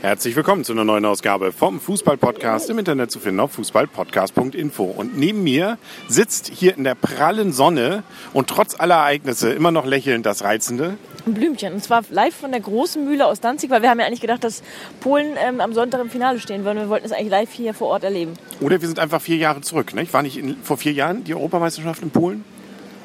Herzlich willkommen zu einer neuen Ausgabe vom Fußball-Podcast im Internet zu finden auf fußballpodcast.info. Und neben mir sitzt hier in der prallen Sonne und trotz aller Ereignisse immer noch lächelnd das Reizende. Ein Blümchen. Und zwar live von der großen Mühle aus Danzig, weil wir haben ja eigentlich gedacht, dass Polen ähm, am Sonntag im Finale stehen würden. Wir wollten es eigentlich live hier vor Ort erleben. Oder wir sind einfach vier Jahre zurück. Nicht? War nicht in, vor vier Jahren die Europameisterschaft in Polen?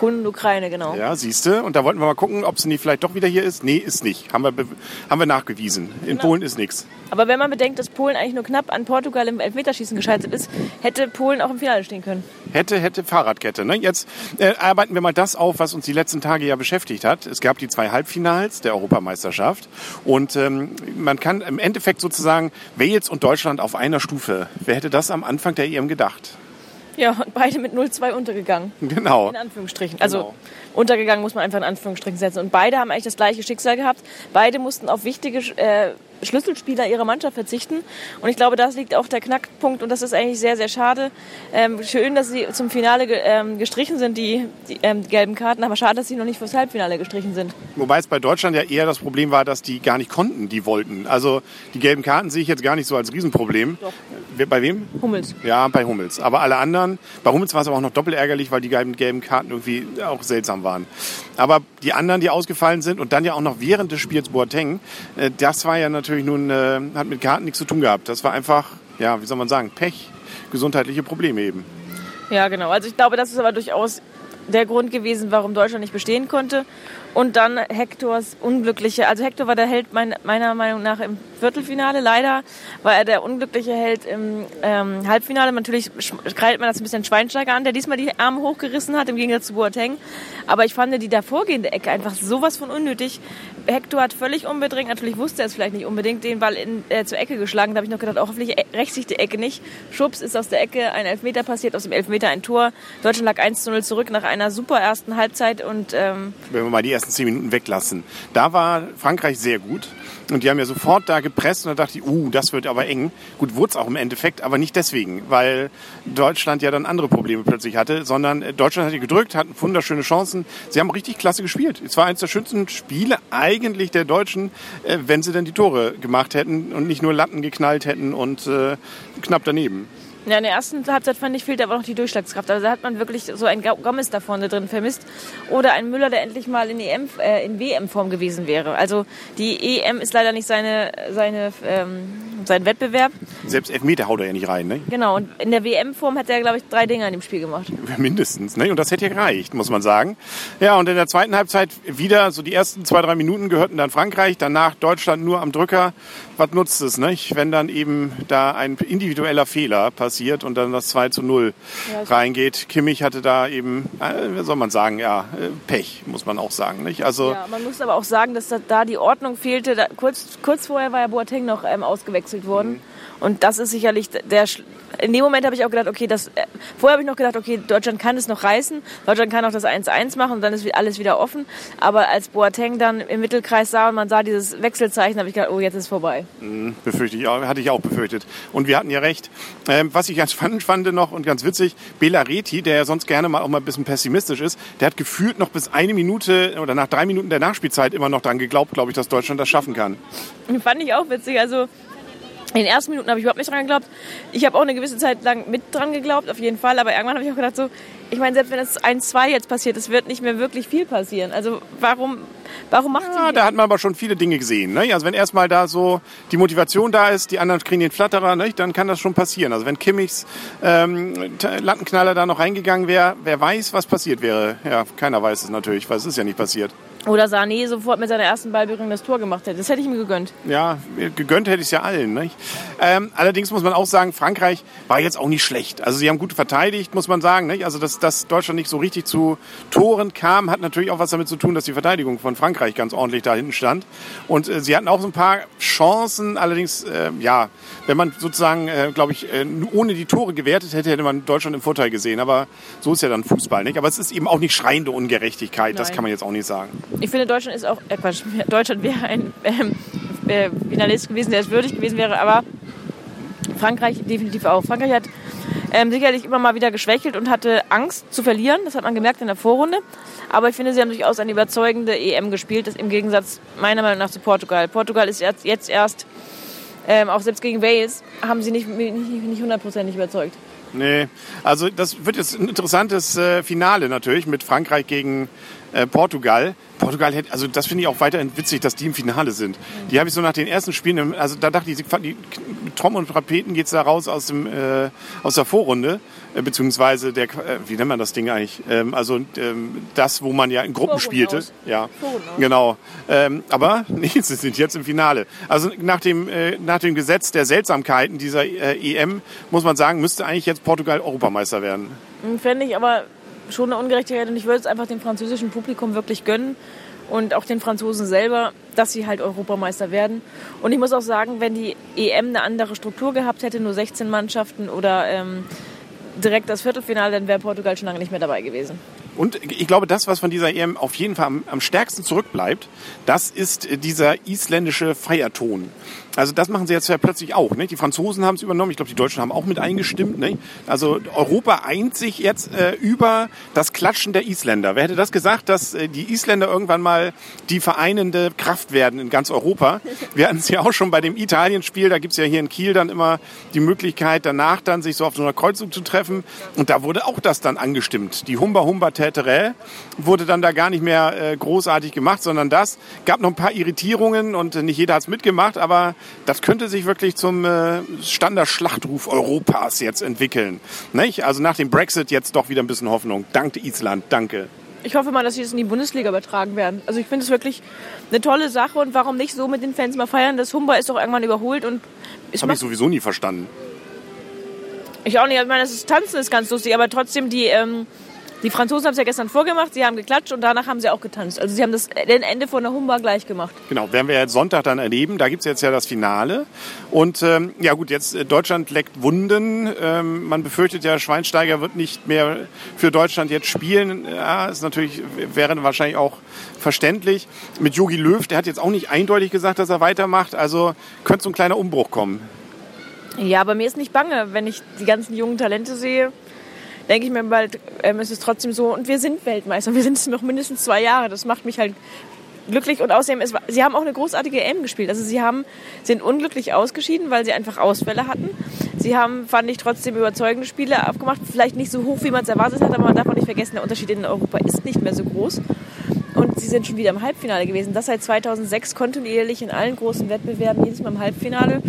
Polen und Ukraine, genau. Ja, siehste. Und da wollten wir mal gucken, ob sie nicht vielleicht doch wieder hier ist. Nee, ist nicht. Haben wir, be- haben wir nachgewiesen. In Genau. Polen ist nichts. Aber wenn man bedenkt, dass Polen eigentlich nur knapp an Portugal im Elfmeterschießen gescheitert ist, hätte Polen auch im Finale stehen können. Hätte, hätte Fahrradkette. Ne? Jetzt äh, arbeiten wir mal das auf, was uns die letzten Tage ja beschäftigt hat. Es gab die zwei Halbfinals der Europameisterschaft und ähm, man kann im Endeffekt sozusagen Wales und Deutschland auf einer Stufe. Wer hätte das am Anfang der EM gedacht? Ja, und beide mit 0-2 untergegangen. Genau. In Anführungsstrichen. Also Genau. untergegangen muss man einfach in Anführungsstrichen setzen. Und beide haben eigentlich das gleiche Schicksal gehabt. Beide mussten auf wichtige äh, Schlüsselspieler ihrer Mannschaft verzichten. Und ich glaube, das liegt auch der Knackpunkt. Und das ist eigentlich sehr, sehr schade. Ähm, schön, dass sie zum Finale ge ähm, gestrichen sind, die, die ähm, gelben Karten. Aber schade, dass sie noch nicht fürs Halbfinale gestrichen sind. Wobei es bei Deutschland ja eher das Problem war, dass die gar nicht konnten, die wollten. Also die gelben Karten sehe ich jetzt gar nicht so als Riesenproblem. Doch. Bei wem? Hummels. Ja, bei Hummels. Aber alle anderen, bei Hummels war es aber auch noch doppelt ärgerlich, weil die gelben, gelben Karten irgendwie auch seltsam waren. Aber die anderen, die ausgefallen sind und dann ja auch noch während des Spiels Boateng, äh, das war ja natürlich nun, äh, hat mit Karten nichts zu tun gehabt. Das war einfach, ja, wie soll man sagen, Pech, gesundheitliche Probleme eben. Ja, genau. Also ich glaube, das ist aber durchaus der Grund gewesen, warum Deutschland nicht bestehen konnte. Und dann Hektors unglückliche, also Hector war der Held mein, meiner Meinung nach im Viertelfinale. Leider war er der unglückliche Held im ähm, Halbfinale. Natürlich kreilt man das ein bisschen Schweinsteiger an, der diesmal die Arme hochgerissen hat, im Gegensatz zu Boateng. Aber ich fand die davorgehende Ecke einfach sowas von unnötig. Hector hat völlig unbedingt, natürlich wusste er es vielleicht nicht unbedingt, den Ball in, äh, zur Ecke geschlagen. Da habe ich noch gedacht, auch hoffentlich äh, rächt sich die Ecke nicht. Schubs ist aus der Ecke ein Elfmeter passiert, aus dem Elfmeter ein Tor. Deutschland lag 1 zu 0 zurück nach einer super ersten Halbzeit und ähm, wenn wir mal die ersten zehn Minuten weglassen. Da war Frankreich sehr gut. Und die haben ja sofort da gepresst und da dachte ich, uh, das wird aber eng. Gut, wurde es auch im Endeffekt, aber nicht deswegen, weil Deutschland ja dann andere Probleme plötzlich hatte, sondern äh, Deutschland hat die gedrückt, hatten wunderschöne Chancen. Sie haben richtig klasse gespielt. Es war eines der schönsten Spiele eigentlich der Deutschen, äh, wenn sie dann die Tore gemacht hätten und nicht nur Latten geknallt hätten und äh, knapp daneben. Ja, in der ersten Halbzeit fand ich, fehlt aber noch die Durchschlagskraft. Also da hat man wirklich so ein Ga- Gomez da vorne drin vermisst. Oder ein Müller, der endlich mal in, EM, äh, in WM-Form gewesen wäre. Also die EM ist leider nicht seine, seine, ähm, sein Wettbewerb. Selbst Elfmeter haut er ja nicht rein, ne? Genau, und in der WM-Form hat er, glaube ich, drei Dinger in dem Spiel gemacht. Mindestens, ne? Und das hätte ja gereicht, muss man sagen. Ja, und in der zweiten Halbzeit wieder, so die ersten zwei, drei Minuten gehörten dann Frankreich, danach Deutschland nur am Drücker. Was nutzt es, nicht? Wenn dann eben da ein individueller Fehler passiert und dann das 2 zu 0 Ja, reingeht. Kimmich hatte da eben, äh, wie soll man sagen, ja, äh, Pech, muss man auch sagen, nicht? Also, Ja, man muss aber auch sagen, dass da, die Ordnung fehlte. Da, kurz, kurz vorher war ja Boateng noch ähm, ausgewechselt worden. Und das ist sicherlich der. In dem Moment habe ich auch gedacht, okay, das. Äh, vorher habe ich noch gedacht, okay, Deutschland kann es noch reißen. Deutschland kann auch das 1-1 machen und dann ist alles wieder offen. Aber als Boateng dann im Mittelkreis sah und man sah dieses Wechselzeichen, habe ich gedacht, oh, jetzt ist vorbei. Befürchte ich hatte ich auch befürchtet. Und wir hatten ja recht. Ähm, was ich ganz spannend fand noch und ganz witzig, Bela Reti, der ja sonst gerne mal auch mal ein bisschen pessimistisch ist, der hat gefühlt noch bis eine Minute oder nach drei Minuten der Nachspielzeit immer noch dran geglaubt, glaube ich, dass Deutschland das schaffen kann. Fand ich auch witzig. Also in den ersten Minuten habe ich überhaupt nicht dran geglaubt. Ich habe auch eine gewisse Zeit lang mit dran geglaubt, auf jeden Fall. Aber irgendwann habe ich auch gedacht, so, ich meine, selbst wenn das 1-2 jetzt passiert, es wird nicht mehr wirklich viel passieren. Also warum, warum macht Ja, da hat man aber schon viele Dinge gesehen. Ne? Also wenn erstmal da so die Motivation da ist, die anderen kriegen den Flatterer, ne? dann kann das schon passieren. Also wenn Kimmichs ähm, Lattenknaller da noch reingegangen wäre, wer weiß, was passiert wäre. Ja, keiner weiß es natürlich, weil es ist ja nicht passiert. Oder Sané sofort mit seiner ersten Ballberührung das Tor gemacht hätte. Das hätte ich mir gegönnt. Ja, gegönnt hätte ich es ja allen. Nicht? Ähm, allerdings muss man auch sagen, Frankreich war jetzt auch nicht schlecht. Also sie haben gut verteidigt, muss man sagen. Nicht? Also dass, dass Deutschland nicht so richtig zu Toren kam, hat natürlich auch was damit zu tun, dass die Verteidigung von Frankreich ganz ordentlich da hinten stand. Und äh, sie hatten auch so ein paar Chancen. Allerdings, äh, ja, wenn man sozusagen, äh, glaube ich, äh, ohne die Tore gewertet hätte, hätte man Deutschland im Vorteil gesehen. Aber so ist ja dann Fußball. Nicht? Aber es ist eben auch nicht schreiende Ungerechtigkeit. Das Nein. kann man jetzt auch nicht sagen. Ich finde, Deutschland ist auch, äh Quatsch, Deutschland wäre ein ähm, äh, Finalist gewesen, der es würdig gewesen wäre, aber Frankreich definitiv auch. Frankreich hat ähm, sicherlich immer mal wieder geschwächelt und hatte Angst zu verlieren. Das hat man gemerkt in der Vorrunde. Aber ich finde, sie haben durchaus eine überzeugende EM gespielt, das im Gegensatz meiner Meinung nach zu Portugal. Portugal ist jetzt, jetzt erst ähm, auch selbst gegen Wales, haben sie nicht, nicht, nicht hundertprozentig überzeugt. Nee, also das wird jetzt ein interessantes äh, Finale natürlich mit Frankreich gegen äh, Portugal. Portugal hätte, also das finde ich auch weiterhin witzig, dass die im Finale sind. Die habe ich so nach den ersten Spielen, also da dachte ich, die, mit Tom und Trapeten geht's da raus aus, dem, äh, aus der Vorrunde, äh, beziehungsweise der, äh, wie nennt man das Ding eigentlich? Ähm, also ähm, das, wo man ja in Gruppen spielte. Ja, genau. Ähm, aber nee, sie sind jetzt im Finale. Also nach dem, äh, nach dem Gesetz der Seltsamkeiten dieser äh, EM muss man sagen, müsste eigentlich jetzt Portugal Europameister werden. Fände ich aber schon eine Ungerechtigkeit und ich würde es einfach dem französischen Publikum wirklich gönnen und auch den Franzosen selber, dass sie halt Europameister werden. Und ich muss auch sagen, wenn die EM eine andere Struktur gehabt hätte, nur 16 Mannschaften oder ähm, direkt das Viertelfinale, dann wäre Portugal schon lange nicht mehr dabei gewesen. Und ich glaube, das, was von dieser EM auf jeden Fall am, am stärksten zurückbleibt, das ist dieser isländische Feierton. Also das machen sie jetzt ja plötzlich auch. Ne? Die Franzosen haben es übernommen, ich glaube, die Deutschen haben auch mit eingestimmt. Ne? Also Europa eint sich jetzt äh, über das Klatschen der Isländer. Wer hätte das gesagt, dass äh, die Isländer irgendwann mal die vereinende Kraft werden in ganz Europa? Wir hatten es ja auch schon bei dem Italienspiel, da gibt es ja hier in Kiel dann immer die Möglichkeit, danach dann sich so auf so einer Kreuzung zu treffen. Und da wurde auch das dann angestimmt. Die Humba Humba Täterä wurde dann da gar nicht mehr äh, großartig gemacht, sondern das gab noch ein paar Irritierungen und äh, nicht jeder hat es mitgemacht, aber das könnte sich wirklich zum äh, Standard-Schlachtruf Europas jetzt entwickeln. Nicht? Also nach dem Brexit jetzt doch wieder ein bisschen Hoffnung. Danke Island, danke. Ich hoffe mal, dass sie das in die Bundesliga übertragen werden. Also ich finde es wirklich eine tolle Sache und warum nicht so mit den Fans mal feiern? Das Humber ist doch irgendwann überholt und ich habe ich sowieso nie verstanden. Ich auch nicht. Ich meine, das Tanzen ist ganz lustig, aber trotzdem die ähm, die Franzosen haben es ja gestern vorgemacht, sie haben geklatscht und danach haben sie auch getanzt. Also sie haben das Ende von der Humba gleich gemacht. Genau, werden wir jetzt Sonntag dann erleben. Da gibt es jetzt ja das Finale. Und ähm, ja gut, jetzt äh, Deutschland leckt Wunden. Ähm, man befürchtet ja, Schweinsteiger wird nicht mehr für Deutschland jetzt spielen. Ja, ist natürlich, wäre wahrscheinlich auch verständlich. Mit Jogi Löw, der hat jetzt auch nicht eindeutig gesagt, dass er weitermacht. Also könnte so ein kleiner Umbruch kommen. Ja, aber mir ist nicht bange, wenn ich die ganzen jungen Talente sehe denke ich mir bald, ähm, ist es trotzdem so. Und wir sind Weltmeister. Wir sind es noch mindestens zwei Jahre. Das macht mich halt glücklich. Und außerdem, ist, sie haben auch eine großartige EM gespielt. Also sie haben, sind unglücklich ausgeschieden, weil sie einfach Ausfälle hatten. Sie haben, fand ich, trotzdem überzeugende Spiele abgemacht. Vielleicht nicht so hoch, wie man es erwartet hat, aber man darf auch nicht vergessen, der Unterschied in Europa ist nicht mehr so groß. Und sie sind schon wieder im Halbfinale gewesen. Das seit 2006 kontinuierlich in allen großen Wettbewerben, jedes Mal im Halbfinale.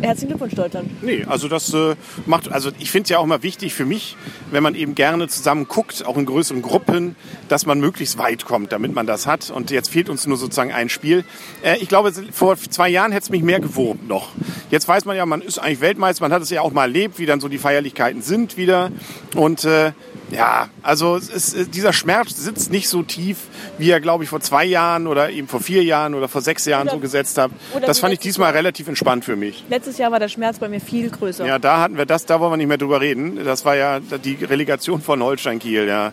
Herzlichen Glückwunsch, Deutschland. Nee, also das äh, macht, also ich finde es ja auch immer wichtig für mich, wenn man eben gerne zusammen guckt, auch in größeren Gruppen, dass man möglichst weit kommt, damit man das hat. Und jetzt fehlt uns nur sozusagen ein Spiel. Äh, ich glaube, vor zwei Jahren hätte es mich mehr gewurmt noch. Jetzt weiß man ja, man ist eigentlich Weltmeister, man hat es ja auch mal erlebt, wie dann so die Feierlichkeiten sind wieder. Und äh, ja, also ist, dieser Schmerz sitzt nicht so tief, wie er, glaube ich, vor zwei Jahren oder eben vor vier Jahren oder vor sechs Jahren oder, so gesetzt hat. Das fand ich diesmal Jahr. relativ entspannt für mich. Letztes Jahr war der Schmerz bei mir viel größer. Ja, da hatten wir das, da wollen wir nicht mehr drüber reden. Das war ja die Relegation von Holstein Kiel. Ja.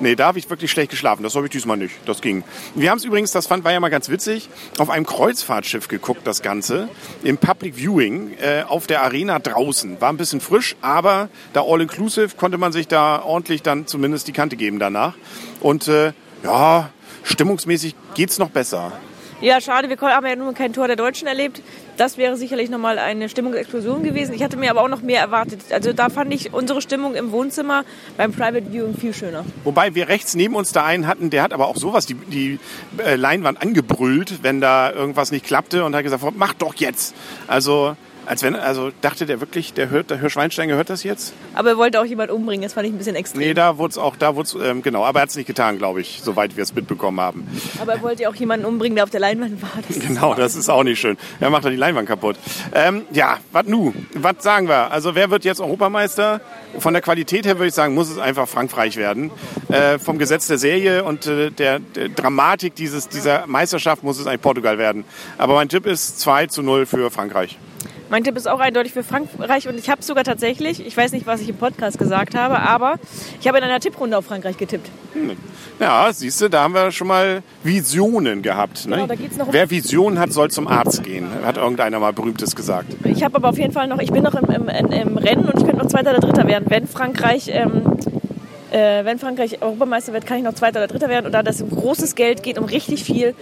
Nee, da habe ich wirklich schlecht geschlafen. Das habe ich diesmal nicht. Das ging. Wir haben es übrigens, das fand, war ja mal ganz witzig, auf einem Kreuzfahrtschiff geguckt, das Ganze. Im Public Viewing äh, auf der Arena draußen. War ein bisschen frisch, aber da All-Inclusive konnte man sich da ordentlich wirklich dann zumindest die Kante geben danach. Und äh, ja, stimmungsmäßig geht es noch besser. Ja, schade, wir haben ja nur kein Tor der Deutschen erlebt. Das wäre sicherlich nochmal eine Stimmungsexplosion gewesen. Ich hatte mir aber auch noch mehr erwartet. Also da fand ich unsere Stimmung im Wohnzimmer beim Private Viewing viel schöner. Wobei wir rechts neben uns da einen hatten, der hat aber auch sowas die, die äh, Leinwand angebrüllt, wenn da irgendwas nicht klappte und hat gesagt, mach doch jetzt. Also als wenn, also dachte der wirklich, der hört, der Herr Schweinsteiger hört das jetzt? Aber er wollte auch jemand umbringen, das fand ich ein bisschen extrem. Nee, da wurde es auch, da wurde ähm, genau, aber er hat es nicht getan, glaube ich, soweit wir es mitbekommen haben. Aber er wollte ja auch jemanden umbringen, der auf der Leinwand war. Das genau, das ist auch nicht schön. Er macht doch die Leinwand kaputt. Ähm, ja, was nu? Was sagen wir? Also wer wird jetzt Europameister? Von der Qualität her würde ich sagen, muss es einfach Frankreich werden. Äh, vom Gesetz der Serie und äh, der, der, Dramatik dieses, dieser Meisterschaft muss es eigentlich Portugal werden. Aber mein Tipp ist 2 zu 0 für Frankreich. Mein Tipp ist auch eindeutig für Frankreich und ich habe sogar tatsächlich, ich weiß nicht, was ich im Podcast gesagt habe, aber ich habe in einer Tipprunde auf Frankreich getippt. Hm. Ja, siehst du, da haben wir schon mal Visionen gehabt. Ne? Genau, da geht's noch Wer Visionen hat, soll zum Arzt gehen, hat irgendeiner mal Berühmtes gesagt. Ich habe aber auf jeden Fall noch, ich bin noch im, im, im Rennen und ich könnte noch Zweiter oder Dritter werden, wenn Frankreich... Ähm, äh, wenn Frankreich Europameister wird, kann ich noch Zweiter oder Dritter werden. Und da das um großes Geld geht, um richtig viel,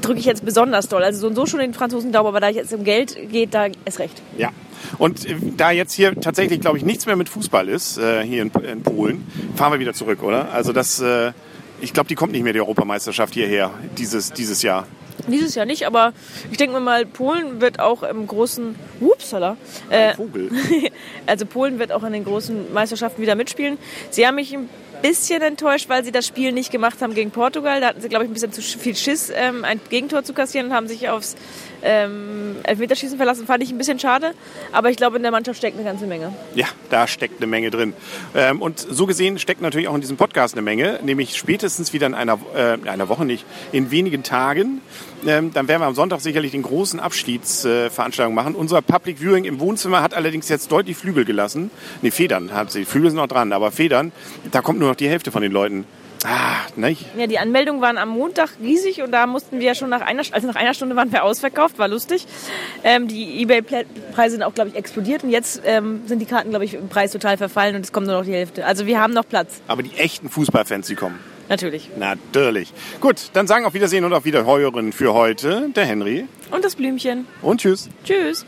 drücke ich jetzt besonders doll. Also so und so schon den Franzosen glaube, aber da jetzt um Geld geht, da ist recht. Ja. Und äh, da jetzt hier tatsächlich, glaube ich, nichts mehr mit Fußball ist, äh, hier in, in, Polen, fahren wir wieder zurück, oder? Also das, äh, ich glaube, die kommt nicht mehr, die Europameisterschaft hierher, dieses, dieses Jahr. Dieses Jahr nicht, aber ich denke mir mal, Polen wird auch im großen, upsala, äh, Vogel. also Polen wird auch in den großen Meisterschaften wieder mitspielen. Sie haben mich ein bisschen enttäuscht, weil sie das Spiel nicht gemacht haben gegen Portugal. Da hatten sie, glaube ich, ein bisschen zu viel Schiss, ähm, ein Gegentor zu kassieren und haben sich aufs ähm, Elfmeterschießen verlassen. Fand ich ein bisschen schade, aber ich glaube, in der Mannschaft steckt eine ganze Menge. Ja, da steckt eine Menge drin. Ähm, und so gesehen steckt natürlich auch in diesem Podcast eine Menge, nämlich spätestens wieder in einer, äh, in einer Woche nicht, in wenigen Tagen. Ähm, dann werden wir am Sonntag sicherlich den großen Abschiedsveranstaltung äh, machen. Unser Public Viewing im Wohnzimmer hat allerdings jetzt deutlich Flügel gelassen. Ne, Federn hat sie. Flügel sind noch dran, aber Federn, da kommt nur noch die Hälfte von den Leuten. Ah, nicht? Ja, die Anmeldungen waren am Montag riesig und da mussten wir schon nach einer, also nach einer Stunde waren wir ausverkauft, war lustig. Ähm, die Ebay-Preise sind auch, glaube ich, explodiert und jetzt ähm, sind die Karten, glaube ich, im Preis total verfallen und es kommt nur noch die Hälfte. Also wir haben noch Platz. Aber die echten Fußballfans, die kommen. Natürlich. Natürlich. Gut, dann sagen auf Wiedersehen und auf Wiederheuren für heute der Henry. Und das Blümchen. Und tschüss. Tschüss.